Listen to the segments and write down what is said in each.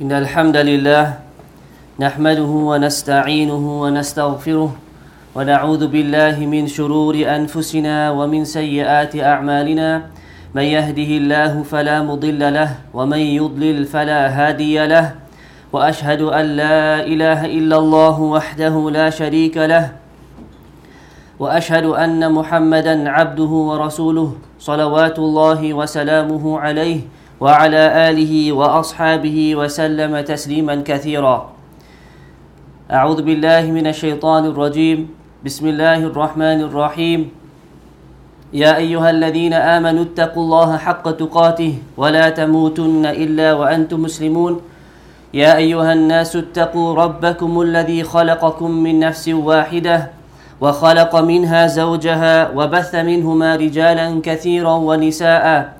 إن الحمد لله نحمده ونستعينه ونستغفره ونعوذ بالله من شرور أنفسنا ومن سيئات أعمالنا. من يهده الله فلا مضل له ومن يضلل فلا هادي له. وأشهد أن لا إله إلا الله وحده لا شريك له. وأشهد أن محمدا عبده ورسوله صلوات الله وسلامه عليه. وعلى آله وأصحابه وسلم تسليما كثيرا. أعوذ بالله من الشيطان الرجيم. بسم الله الرحمن الرحيم. يا أيها الذين آمنوا اتقوا الله حق تقاته ولا تموتن إلا وأنتم مسلمون. يا أيها الناس اتقوا ربكم الذي خلقكم من نفس واحدة وخلق منها زوجها وبث منهما رجالا كثيرا ونساء.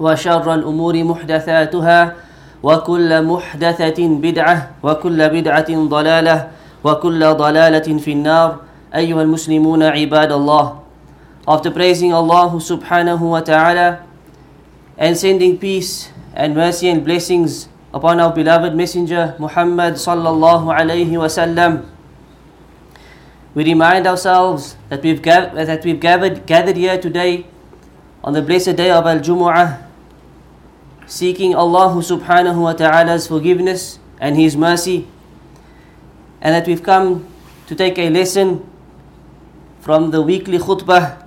وشر الأمور محدثاتها وكل محدثة بدعة وكل بدعة ضلالة وكل ضلالة في النار أيها المسلمون عباد الله After praising Allah subhanahu wa ta'ala and sending peace and mercy and blessings upon our beloved messenger Muhammad sallallahu alayhi wa sallam we remind ourselves that we've, that we've gathered, gathered here today on the blessed day of Al Jumu'ah, seeking Allah subhanahu wa ta'ala's forgiveness and His mercy, and that we've come to take a lesson from the weekly khutbah,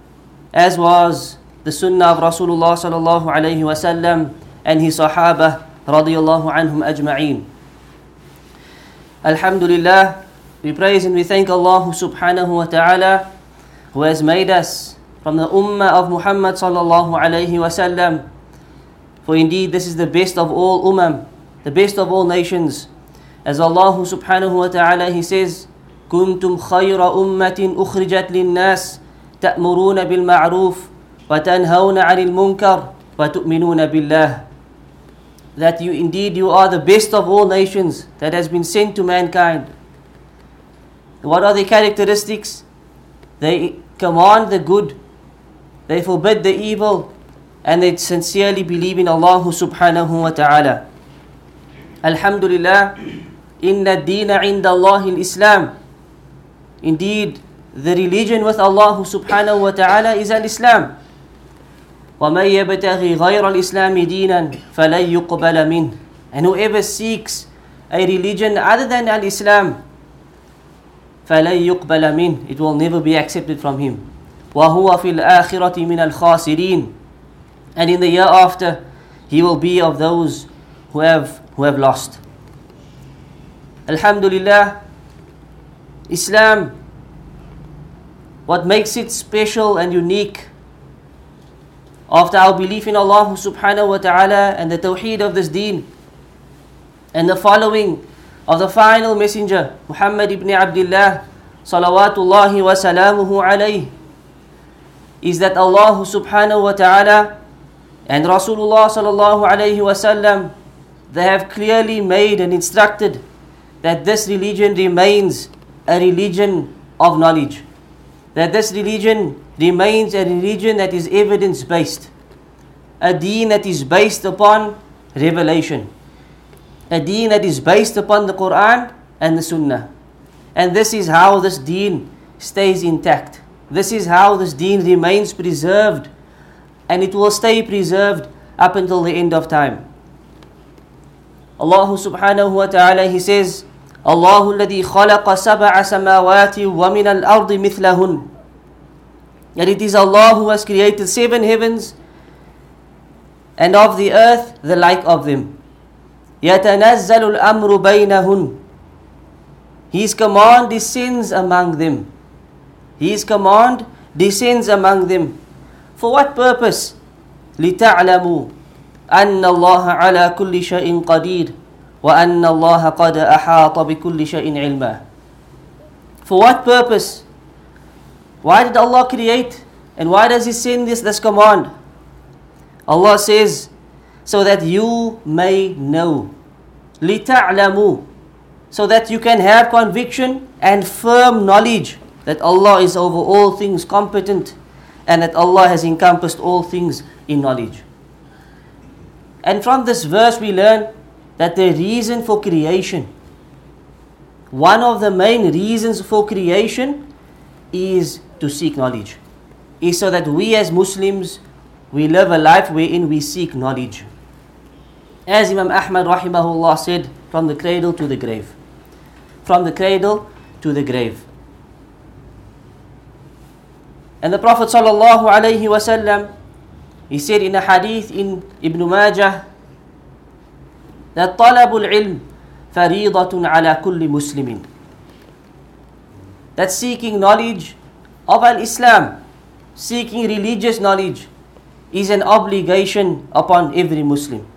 as was the sunnah of Rasulullah sallallahu alayhi wasallam and his sahaba radiyallahu anhum ajma'een. Alhamdulillah, we praise and we thank Allah subhanahu wa ta'ala who has made us from the ummah of Muhammad sallallahu alayhi wasallam. For indeed this is the best of all ummah, the best of all nations. As Allah subhanahu wa ta'ala he says, كنتم خير أمة أخرجت للناس تأمرون بالمعروف وتنهون عن المنكر وتؤمنون بالله that you indeed you are the best of all nations that has been sent to mankind what are the characteristics? They command the good, they forbid the evil, and they sincerely believe in Allah subhanahu wa ta'ala. Alhamdulillah, inna dina inda Allah Islam. Indeed, the religion with Allah subhanahu wa ta'ala is al-Islam. وَمَن يَبْتَغِي غَيْرَ الْإِسْلَامِ دِينًا فَلَن يُقْبَلَ مِنْهُ And whoever seeks a religion other than al-Islam, فلن يقبل منه it will never be accepted from him وهو في الآخرة من الخاسرين and in the year after he will be of those who have who have lost. Alhamdulillah Islam what makes it special and unique after our belief in Allah subhanahu wa ta'ala and the tawheed of this deen and the following of the final messenger Muhammad ibn Abdullah salawatullahi wa salamuhu alayhi is that Allah subhanahu wa ta'ala and Rasulullah sallallahu alayhi wa sallam they have clearly made and instructed that this religion remains a religion of knowledge that this religion remains a religion that is evidence based a deen that is based upon revelation a deen that is based upon the Quran and the Sunnah. And this is how this deen stays intact. This is how this deen remains preserved And it will stay preserved up until the end of time. Allah subhanahu wa ta'ala He says, الله الذي خلق سبع سماوات ومن الأرض مثلهن That it is Allah who has created seven heavens and of the earth the like of them. يتنزل الأمر بينهن His command descends among them. His command descends among them. For what purpose? لِتَعْلَمُوا أَنَّ اللَّهَ عَلَى كُلِّ شَيْءٍ قَدِيرٌ وأن الله قد أحاط بكل شيء علما For what purpose? Why did Allah create? And why does He send this, this command? Allah says, so that you may know. لِتَعْلَمُوا So that you can have conviction and firm knowledge that Allah is over all things competent and that Allah has encompassed all things in knowledge. And from this verse we learn that the reason for creation, one of the main reasons for creation is to seek knowledge. Is so that we as Muslims we live a life wherein we seek knowledge. As Imam Ahmad rahimahullah said, from the cradle to the grave. From the cradle to the grave. And the Prophet sallallahu alaihi wasallam, he said in a hadith in Ibn Majah that talabul ilm faridatun ala kulli muslimin. That seeking knowledge of al-Islam, seeking religious knowledge is an obligation upon every Muslim.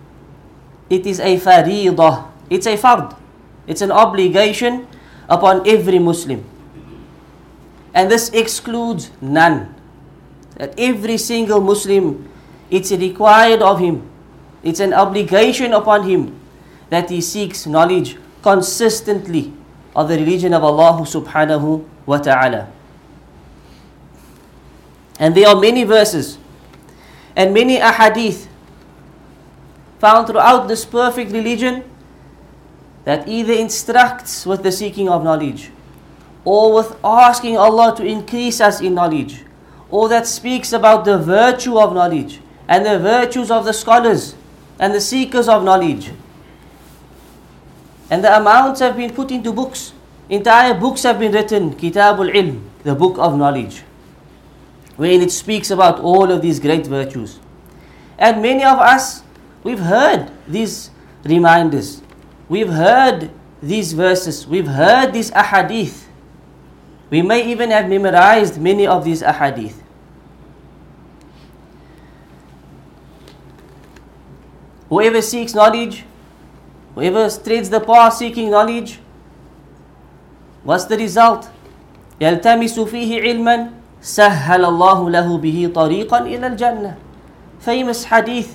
It is a faridah, it's a fard, it's an obligation upon every Muslim. And this excludes none. That every single Muslim, it's required of him, it's an obligation upon him that he seeks knowledge consistently of the religion of Allah subhanahu wa ta'ala. And there are many verses and many ahadith found throughout this perfect religion that either instructs with the seeking of knowledge or with asking Allah to increase us in knowledge, or that speaks about the virtue of knowledge and the virtues of the scholars and the seekers of knowledge. And the amounts have been put into books. Entire books have been written, Kitabul Ilm, the book of knowledge, wherein it speaks about all of these great virtues. And many of us, we've heard these reminders. We've heard these verses. We've heard these ahadith. We may even have memorized many of these ahadith. Whoever seeks knowledge, whoever treads the path seeking knowledge, what's the result? يلتمس فيه علما سهل الله له به طريقا إلى الجنة famous hadith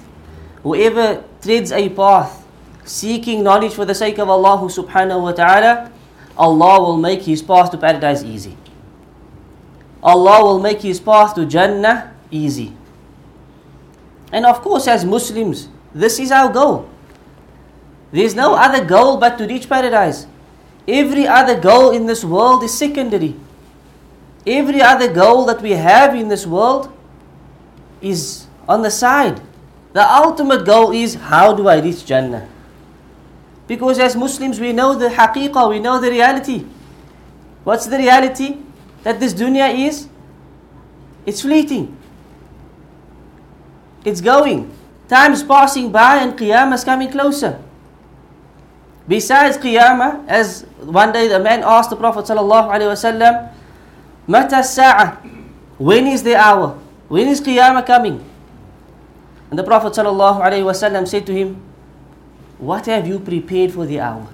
whoever treads a path seeking knowledge for the sake of Allah subhanahu wa ta'ala Allah will make his path to paradise easy. Allah will make his path to Jannah easy. And of course, as Muslims, this is our goal. There's no other goal but to reach paradise. Every other goal in this world is secondary. Every other goal that we have in this world is on the side. The ultimate goal is how do I reach Jannah? Because as Muslims, we know the haqiqah, we know the reality. What's the reality? That this dunya is? It's fleeting. It's going. Time is passing by and Qiyamah is coming closer. Besides Qiyamah, as one day the man asked the Prophet wasallam, "Mata sa'a? When is the hour? When is Qiyamah coming?" And the Prophet wasallam said to him, what have you prepared for the hour?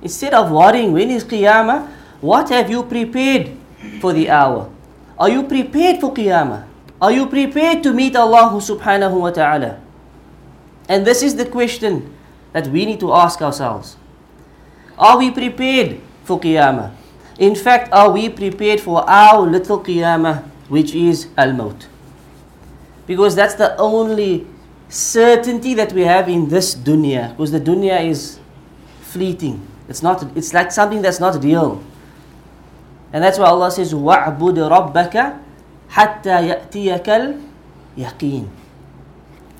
Instead of worrying when is Qiyamah, what have you prepared for the hour? Are you prepared for Qiyamah? Are you prepared to meet Allah subhanahu wa ta'ala? And this is the question that we need to ask ourselves. Are we prepared for Qiyamah? In fact, are we prepared for our little Qiyamah, which is Al Maut? Because that's the only certainty that we have in this dunya because the dunya is fleeting. It's not it's like something that's not real. And that's why Allah says wa'bud rabbaka hatta ya'tiyakal yaqeen.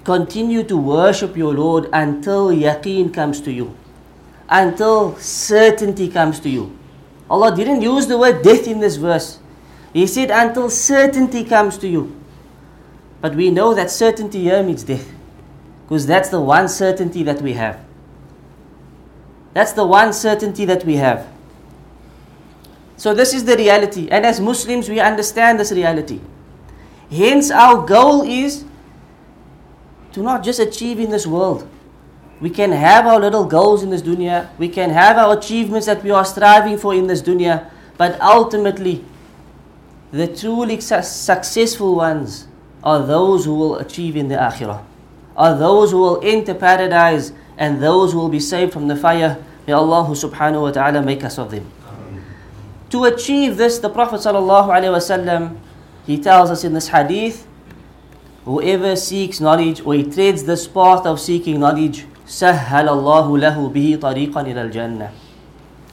Continue to worship your Lord until yaqeen comes to you. Until certainty comes to you. Allah didn't use the word death in this verse. He said until certainty comes to you. But we know that certainty here means death because that's the one certainty that we have. That's the one certainty that we have. So, this is the reality. And as Muslims, we understand this reality. Hence, our goal is to not just achieve in this world, We can have our little goals in this dunya, we can have our achievements that we are striving for in this dunya, but ultimately, the truly successful ones are those who will achieve in the akhirah, are those who will enter paradise and those who will be saved from the fire. May Allah subhanahu wa ta'ala make us of them. To achieve this, the Prophet sallallahu alaihi wasallam, he tells us in this hadith, whoever seeks knowledge or he treads this path of seeking knowledge, سهل الله له به طريقا إلى الجنة.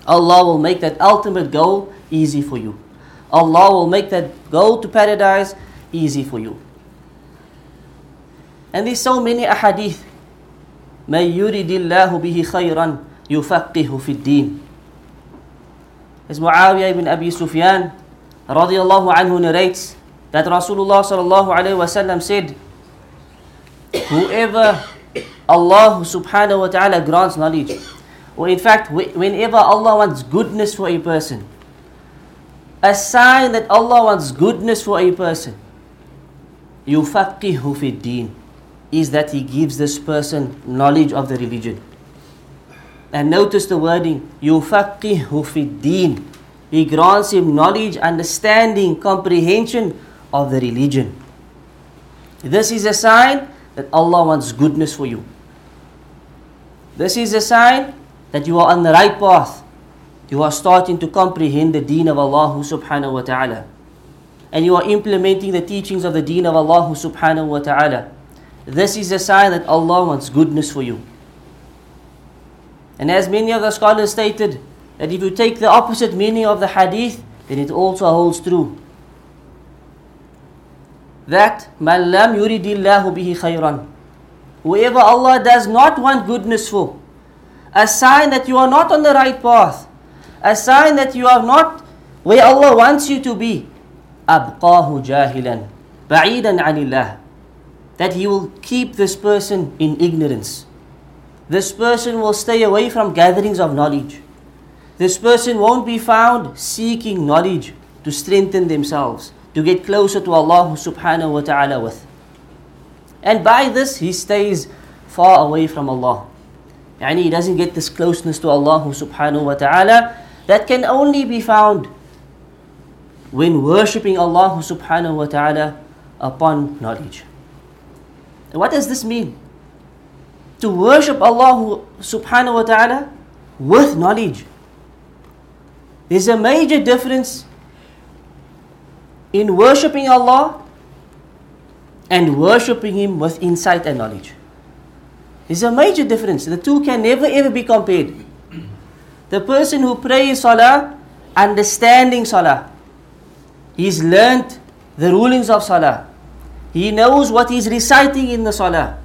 Allah will make that ultimate goal easy for you. Allah will make that goal to paradise easy for you. And there's so many ahadith. من يريد الله به خيرا يفقه في الدين. As Muawiyah ibn Abi Sufyan radiallahu anhu narrates that Rasulullah sallallahu alayhi wasallam said, Whoever Allah subhanahu wa ta'ala grants knowledge, or in fact, whenever Allah wants goodness for a person, a sign that Allah wants goodness for a person, يُفَقِّهُ فِي الدِّينِ is that He gives this person knowledge of the religion. And notice the wording, يُفَقِّهُ فِي الدِّينِ He grants him knowledge, understanding, comprehension of the religion. This is a sign that Allah wants goodness for you. This is a sign that you are on the right path you are starting to comprehend the deen of Allah subhanahu wa ta'ala. And you are implementing the teachings of the deen of Allah subhanahu wa ta'ala. This is a sign that Allah wants goodness for you. And as many of the scholars stated, that if you take the opposite meaning of the hadith, then it also holds true. That man lam yuridillahu bihi khayran. Whoever Allah does not want goodness for, a sign that you are not on the right path, a sign that you are not where Allah wants you to be. أبقاه جاهلا بعيدا عن الله that he will keep this person in ignorance. This person will stay away from gatherings of knowledge. This person won't be found seeking knowledge to strengthen themselves, to get closer to Allah subhanahu wa ta'ala with. And by this, he stays far away from Allah. And he doesn't get this closeness to Allah subhanahu wa ta'ala that can only be found when worshipping Allah subhanahu wa ta'ala upon knowledge. What does this mean? To worship Allah subhanahu wa ta'ala with knowledge. There's a major difference in worshipping Allah and worshipping Him with insight and knowledge. There's a major difference. The two can never ever be compared. The person who prays salah, understanding salah, he's learnt the rulings of salah. He knows what he's reciting in the salah.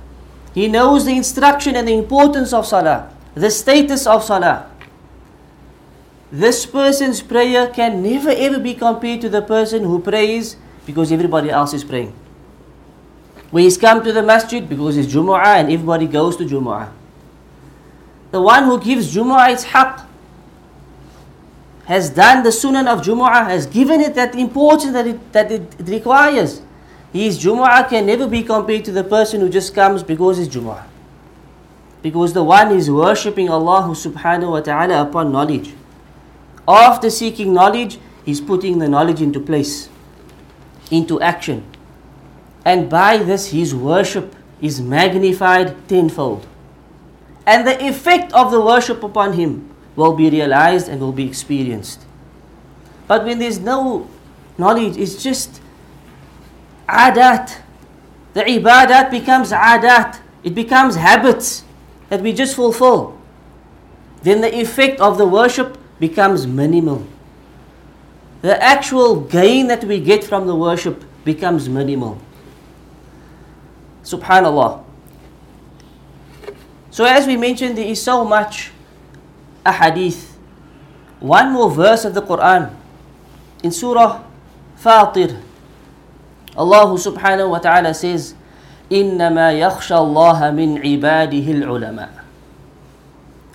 He knows the instruction and the importance of salah, the status of salah. This person's prayer can never ever be compared to the person who prays because everybody else is praying. When he's come to the masjid because it's Jumu'ah and everybody goes to Jumu'ah. The one who gives Jumu'ah its haqq has done the sunan of Jumu'ah, has given it that importance that it, that it requires. His Jumu'ah can never be compared to the person who just comes because it's Jumu'ah. Because the one is worshipping Allah subhanahu wa ta'ala upon knowledge. After seeking knowledge, he's putting the knowledge into place, into action. And by this, his worship is magnified tenfold. And the effect of the worship upon him will be realized and will be experienced. But when there's no knowledge, it's just adat. The ibadat becomes adat. It becomes habits that we just fulfill. Then the effect of the worship becomes minimal. The actual gain that we get from the worship becomes minimal. Subhanallah. So, as we mentioned, there is so much ahadith, one more verse of the Quran in Surah Fatir. Allah subhanahu wa ta'ala says, إنما يخشى الله من عباده العلماء.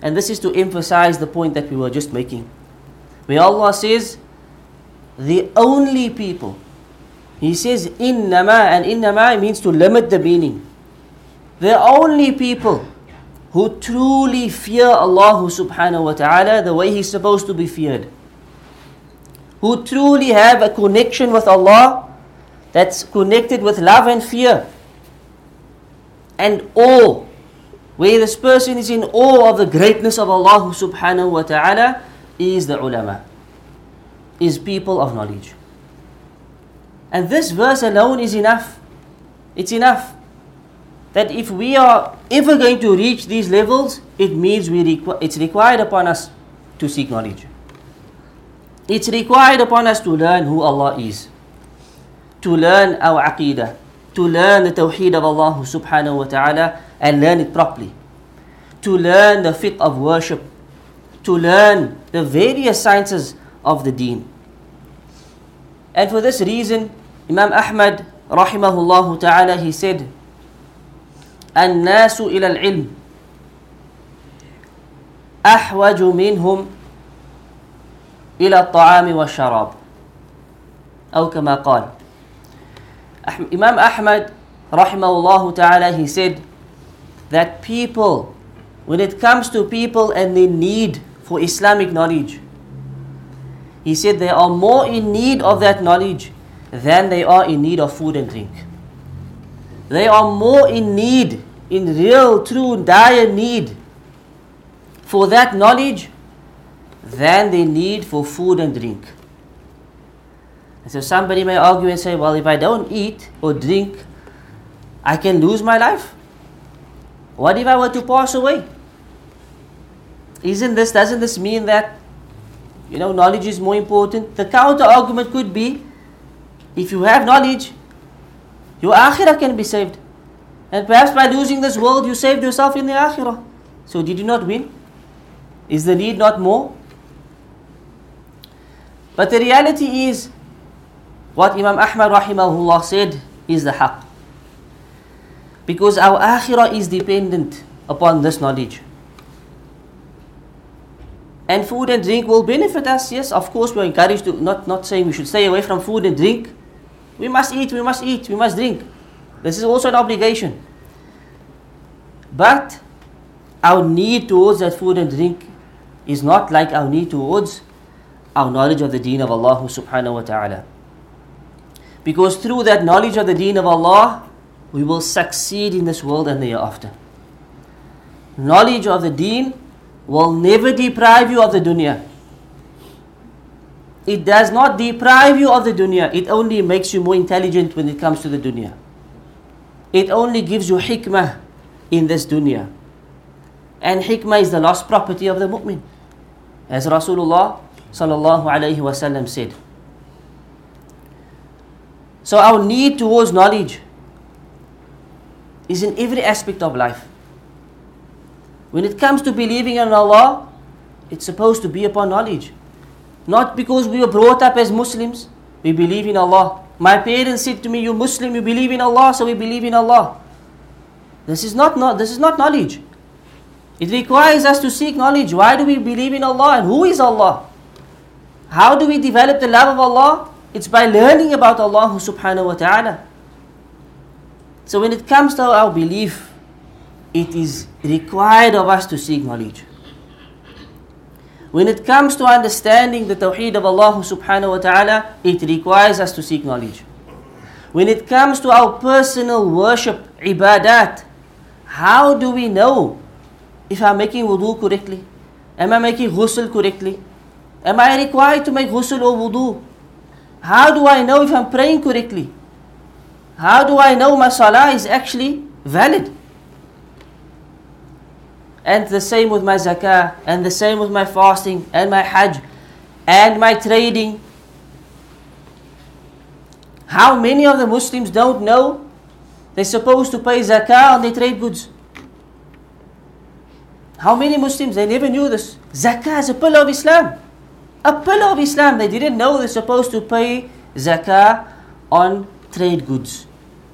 And this is to emphasize the point that we were just making. Where Allah says, the only people. He says, إنما, and إنما means to limit the meaning. The only people who truly fear Allah subhanahu wa ta'ala the way He's supposed to be feared. Who truly have a connection with Allah that's connected with love and fear. And awe. Where this person is in awe of the greatness of Allah subhanahu wa ta'ala is the ulama. Is people of knowledge. And this verse alone is enough. It's enough that if we are ever going to reach these levels, it means we requ- it's required upon us to seek knowledge. It's required upon us to learn who Allah is, to learn our aqidah, to learn the tawheed of Allah subhanahu wa ta'ala and learn it properly, to learn the fiqh of worship, to learn the various sciences of the deen. And for this reason, Imam Ahmad rahimahullah ta'ala he said, الناس إلى العلم أحوج منهم إلى الطعام والشراب أو كما قال Imam Ahmad rahimahullah ta'ala he said that people when it comes to people and their need for Islamic knowledge he said they are more in need of that knowledge than they are in need of food and drink they are more in need in real, true, dire need for that knowledge than they need for food and drink. And so somebody may argue and say, well, if I don't eat or drink, I can lose my life. What if I were to pass away? Isn't this, doesn't this mean that, you know, knowledge is more important? The counter argument could be, if you have knowledge, your akhirah can be saved. And perhaps by losing this world, you saved yourself in the akhirah. So did you not win? Is the need not more? But the reality is, what Imam Ahmad rahimahullah said is the haqq. Because our akhirah is dependent upon this knowledge. And food and drink will benefit us, yes, of course we're encouraged to, not, not saying we should stay away from food and drink. We must eat, we must eat, we must drink. This is also an obligation. But our need towards that food and drink is not like our need towards our knowledge of the deen of Allah subhanahu wa ta'ala. Because through that knowledge of the deen of Allah, we will succeed in this world and the hereafter. Knowledge of the deen will never deprive you of the dunya. It does not deprive you of the dunya, it only makes you more intelligent when it comes to the dunya. It only gives you hikmah in this dunya. And hikmah is the lost property of the mu'min. As Rasulullah sallallahu alayhi wasallam said. So our need towards knowledge is in every aspect of life. When it comes to believing in Allah, it's supposed to be upon knowledge. Not because we were brought up as Muslims, we believe in Allah. My parents said to me, You Muslim, you believe in Allah, so we believe in Allah. This is not, not this is not knowledge. It requires us to seek knowledge. Why do we believe in Allah and who is Allah? How do we develop the love of Allah? It's by learning about Allah subhanahu wa ta'ala. So when it comes to our belief, it is required of us to seek knowledge. When it comes to understanding the Tawheed of Allah subhanahu wa ta'ala, it requires us to seek knowledge. When it comes to our personal worship, ibadat, how do we know if I'm making wudu correctly? Am I making ghusl correctly? Am I required to make ghusl or wudu? How do I know if I'm praying correctly? How do I know my salah is actually valid? And the same with my zakah, and the same with my fasting, and my hajj, and my trading. How many of the Muslims don't know they're supposed to pay zakah on their trade goods? How many Muslims they never knew this? Zakah is a pillar of Islam. A pillar of Islam. They didn't know they're supposed to pay zakah on trade goods,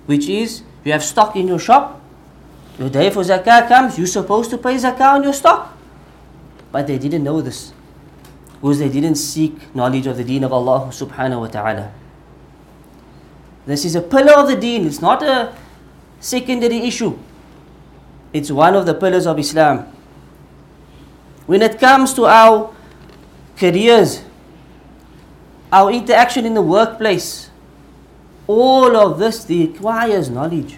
which is you have stock in your shop, your day for zakah comes, you're supposed to pay zakah on your stock. But they didn't know this. Because they didn't seek knowledge of the deen of Allah subhanahu wa ta'ala. This is a pillar of the deen, it's not a secondary issue. It's one of the pillars of Islam. When it comes to our careers, our interaction in the workplace, all of this requires knowledge.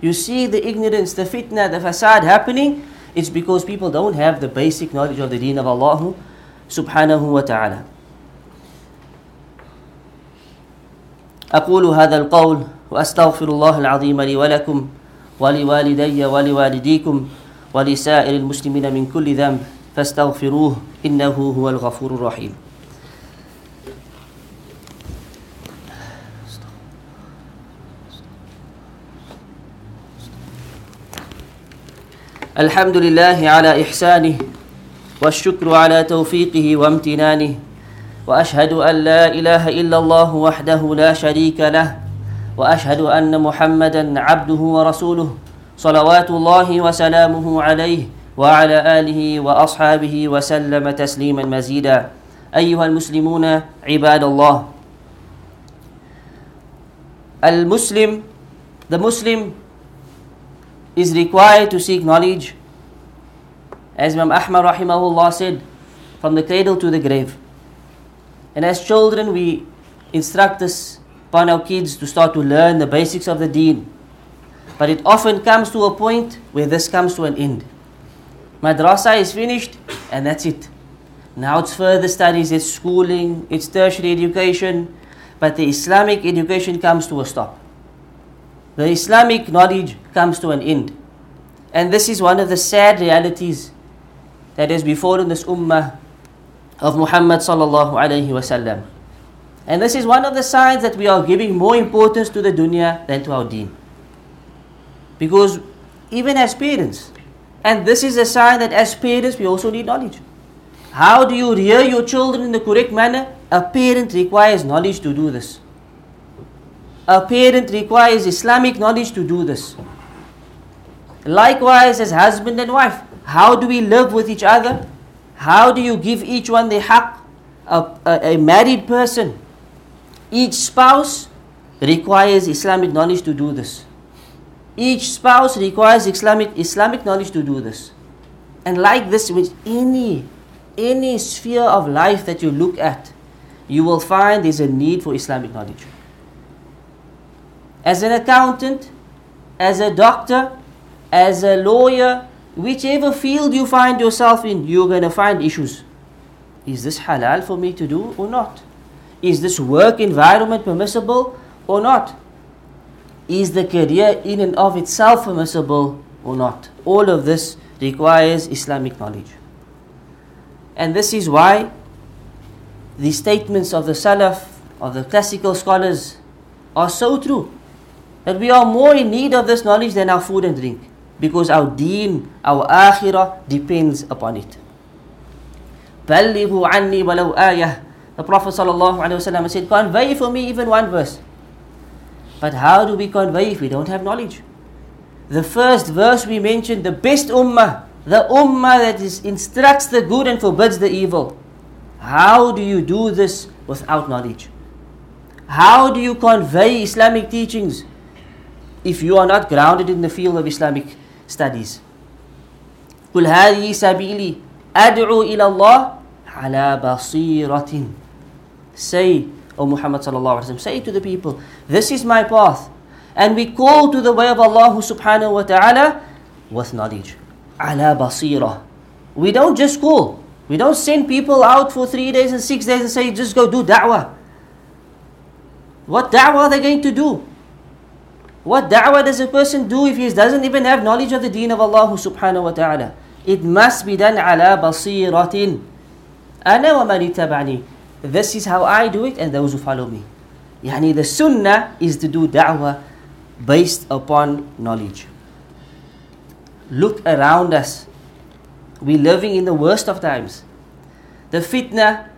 You see the ignorance, the fitna, the fasad happening, it's because people don't have the basic knowledge of the deen of Allah subhanahu wa ta'ala. أقول هذا القول وأستغفر الله العظيم لي ولكم ولوالدي ولوالديكم ولسائر المسلمين من كل ذنب فاستغفروه إنه هو الغفور الرحيم. الحمد لله على إحسانه والشكر على توفيقه وامتنانه وأشهد أن لا إله إلا الله وحده لا شريك له وأشهد أن محمدا عبده ورسوله صلوات الله وسلامه عليه وعلى آله وأصحابه وسلم تسليما مزيدا أيها المسلمون عباد الله المسلم the Muslim is required to seek knowledge. As Imam Ahmad rahimahullah said, from the cradle to the grave. And as children, we instruct us upon our kids to start to learn the basics of the deen. But it often comes to a point where this comes to an end. Madrasa is finished and that's it. Now it's further studies, it's schooling, it's tertiary education, but the Islamic education comes to a stop the Islamic knowledge comes to an end. And this is one of the sad realities that has befallen this ummah of Muhammad sallallahu alayhi wasallam. And this is one of the signs that we are giving more importance to the dunya than to our deen. Because even as parents, and this is a sign that as parents we also need knowledge. How do you rear your children in the correct manner? A parent requires knowledge to do this. A parent requires Islamic knowledge to do this. Likewise, as husband and wife, how do we live with each other? How do you give each one the haqq? A, a, a married person, each spouse requires Islamic knowledge to do this. Each spouse requires Islamic Islamic knowledge to do this. And like this, with any any sphere of life that you look at, you will find there's a need for Islamic knowledge as an accountant, as a doctor, as a lawyer, whichever field you find yourself in, you're going to find issues. Is this halal for me to do or not? Is this work environment permissible or not? Is the career in and of itself permissible or not? All of this requires Islamic knowledge. And this is why the statements of the Salaf, of the classical scholars, are so true that we are more in need of this knowledge than our food and drink because our deen, our akhirah depends upon it. بَلِّغُوا عَنِّي وَلَوْ آيَةً The Prophet ﷺ said, convey for me even one verse. But how do we convey if we don't have knowledge? The first verse we mentioned, the best ummah, the ummah that is, instructs the good and forbids the evil. How do you do this without knowledge? How do you convey Islamic teachings if you are not grounded in the field of Islamic studies. قل هذه سبيلي أدعو إلى الله على بصيرة Say, O Muhammad sallallahu say to the people, this is my path. And we call to the way of Allah subhanahu wa ta'ala with knowledge. Ala basira. We don't just call. We don't send people out for three days and six days and say, just go do da'wah. What da'wah are they going to do? What da'wah does a person do if he doesn't even have knowledge of the deen of Allah subhanahu wa ta'ala? It must be done ala basiratin. Ana wa tabani. This is how I do it and those who follow me. Yani the sunnah is to do da'wah based upon knowledge. Look around us. We're living in the worst of times. The fitna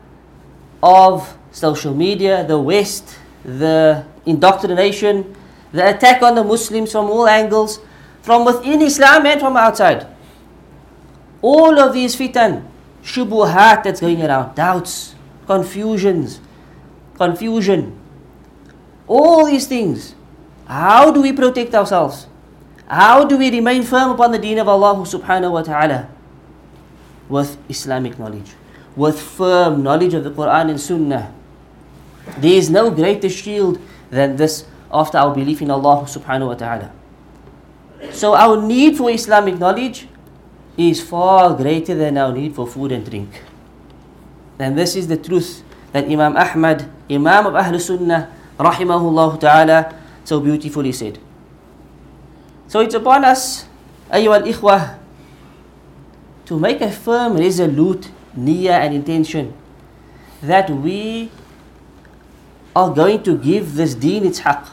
of social media, the West, the indoctrination, the attack on the Muslims from all angles, from within Islam and from outside. All of these fitan, shubuhat that's going around, doubts, confusions, confusion, all these things. How do we protect ourselves? How do we remain firm upon the deen of Allah subhanahu wa ta'ala? With Islamic knowledge, with firm knowledge of the Quran and Sunnah. There is no greater shield than this after our belief in Allah subhanahu wa ta'ala. So our need for Islamic knowledge is far greater than our need for food and drink. Then this is the truth that Imam Ahmad, Imam of Ahl Sunnah, rahimahullah ta'ala, so beautifully said. So it's upon us, ayyuhal ikhwah, to make a firm, resolute niyyah and intention that we are going to give this deen its haqq.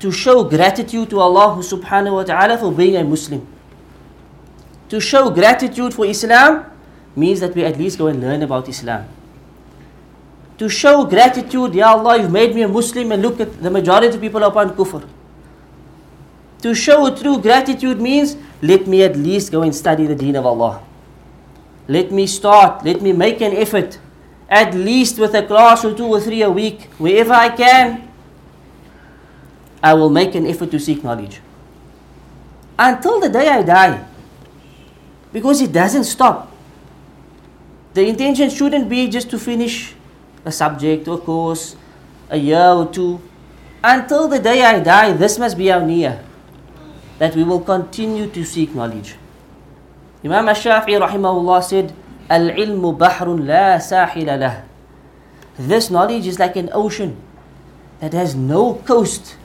To show gratitude to Allah subhanahu wa ta'ala for being a Muslim. To show gratitude for Islam means that we at least go and learn about Islam. To show gratitude, Ya Allah, you've made me a Muslim and look at the majority of people upon kufr. To show true gratitude means let me at least go and study the deen of Allah. Let me start, let me make an effort, at least with a class or two or three a week, wherever I can. I will make an effort to seek knowledge. Until the day I die. Because it doesn't stop. The intention shouldn't be just to finish a subject or course, a year or two. Until the day I die, this must be our niyyah. That we will continue to seek knowledge. Imam Ash-Shafi'i rahimahullah said, Al-ilmu bahrun la sahila lah. This knowledge is like an ocean that has no coast.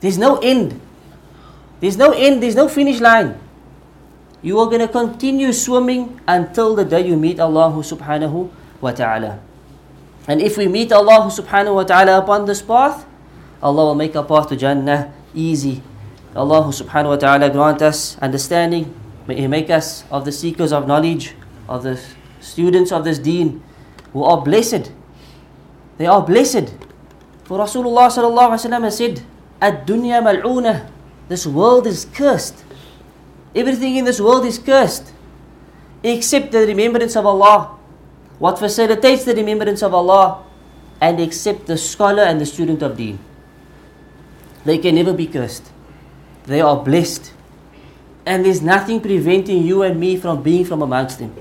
There's no end. There's no end, there's no finish line. You are going to continue swimming until the day you meet Allah subhanahu wa ta'ala. And if we meet Allah subhanahu wa ta'ala upon this path, Allah will make our path to Jannah easy. Allah subhanahu wa ta'ala grant us understanding. May He make us of the seekers of knowledge, of the students of this deen who are blessed. They are blessed. For Rasulullah sallallahu alaihi wasallam has said, "Ad-dunya mal'una." This world is cursed. Everything in this world is cursed, except the remembrance of Allah. What facilitates the remembrance of Allah, and except the scholar and the student of Deen. They can never be cursed. They are blessed. And there's nothing preventing you and me from being from amongst them.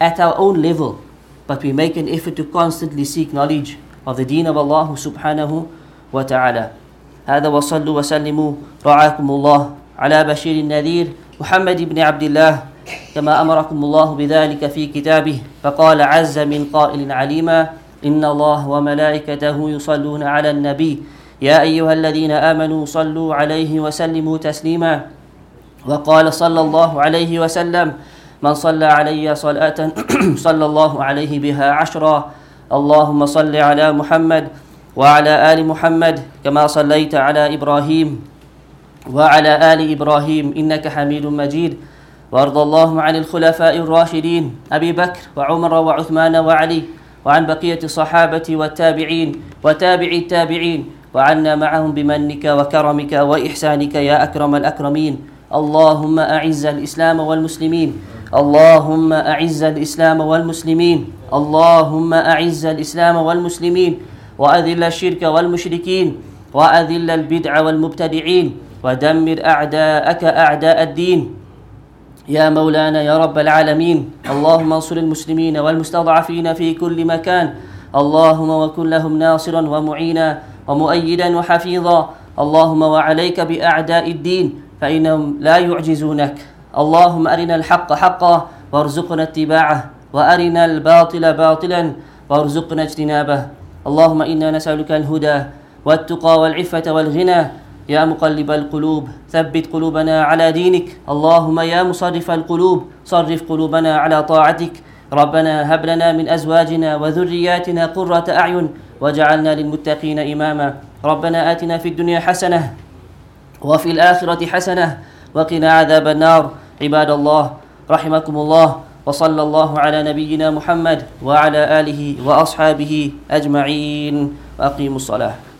At our own level. But we make an effort to constantly seek knowledge of the deen of Allah subhanahu wa ta'ala. هذا وصلوا وسلموا رعاكم الله على بشير النذير محمد بن عبد الله كما أمركم الله بذلك في كتابه فقال عز من قائل عليما إن الله وملائكته يصلون على النبي. يا أيها الذين آمنوا صلوا عليه وسلموا تسليما. وقال صلى الله عليه وسلم من صلى علي صلاة صلى الله عليه بها عشرا. اللهم صل على محمد وعلى آل محمد كما صليت على إبراهيم. وعلى آل إبراهيم إنك حميد مجيد. وارض اللهم عن الخلفاء الراشدين أبي بكر وعمر وعثمان وعلي وعن بقية الصحابة والتابعين وتابعي التابعين وعنا معهم بمنك وكرمك وإحسانك يا أكرم الأكرمين. اللهم أعز الإسلام والمسلمين. اللهم أعز الإسلام والمسلمين. اللهم أعز الإسلام والمسلمين. وأذل الشرك والمشركين. وأذل البدع والمبتدعين. ودمر أعداءك أعداء الدين. يا مولانا يا رب العالمين اللهم انصر المسلمين والمستضعفين في كل مكان. اللهم وكن لهم ناصرا ومعينا ومؤيدا وحفيظا. اللهم وعليك بأعداء الدين فإنهم لا يعجزونك. اللهم أرنا الحق حقا وارزقنا اتباعه وأرنا الباطل باطلا وارزقنا اجتنابه. اللهم إنا نسألك الهدى والتقى والعفة والغنى يا مقلب القلوب ثبت قلوبنا على دينك. اللهم يا مصرف القلوب صرف قلوبنا على طاعتك. ربنا هب لنا من أزواجنا وذرياتنا قرة أعين واجعلنا للمتقين إماما. ربنا آتنا في الدنيا حسنة وفي الآخرة حسنة وقنا عذاب النار. عباد الله رحمكم الله وصلى الله على نبينا محمد وعلى آله وأصحابه أجمعين. وأقيموا الصلاة.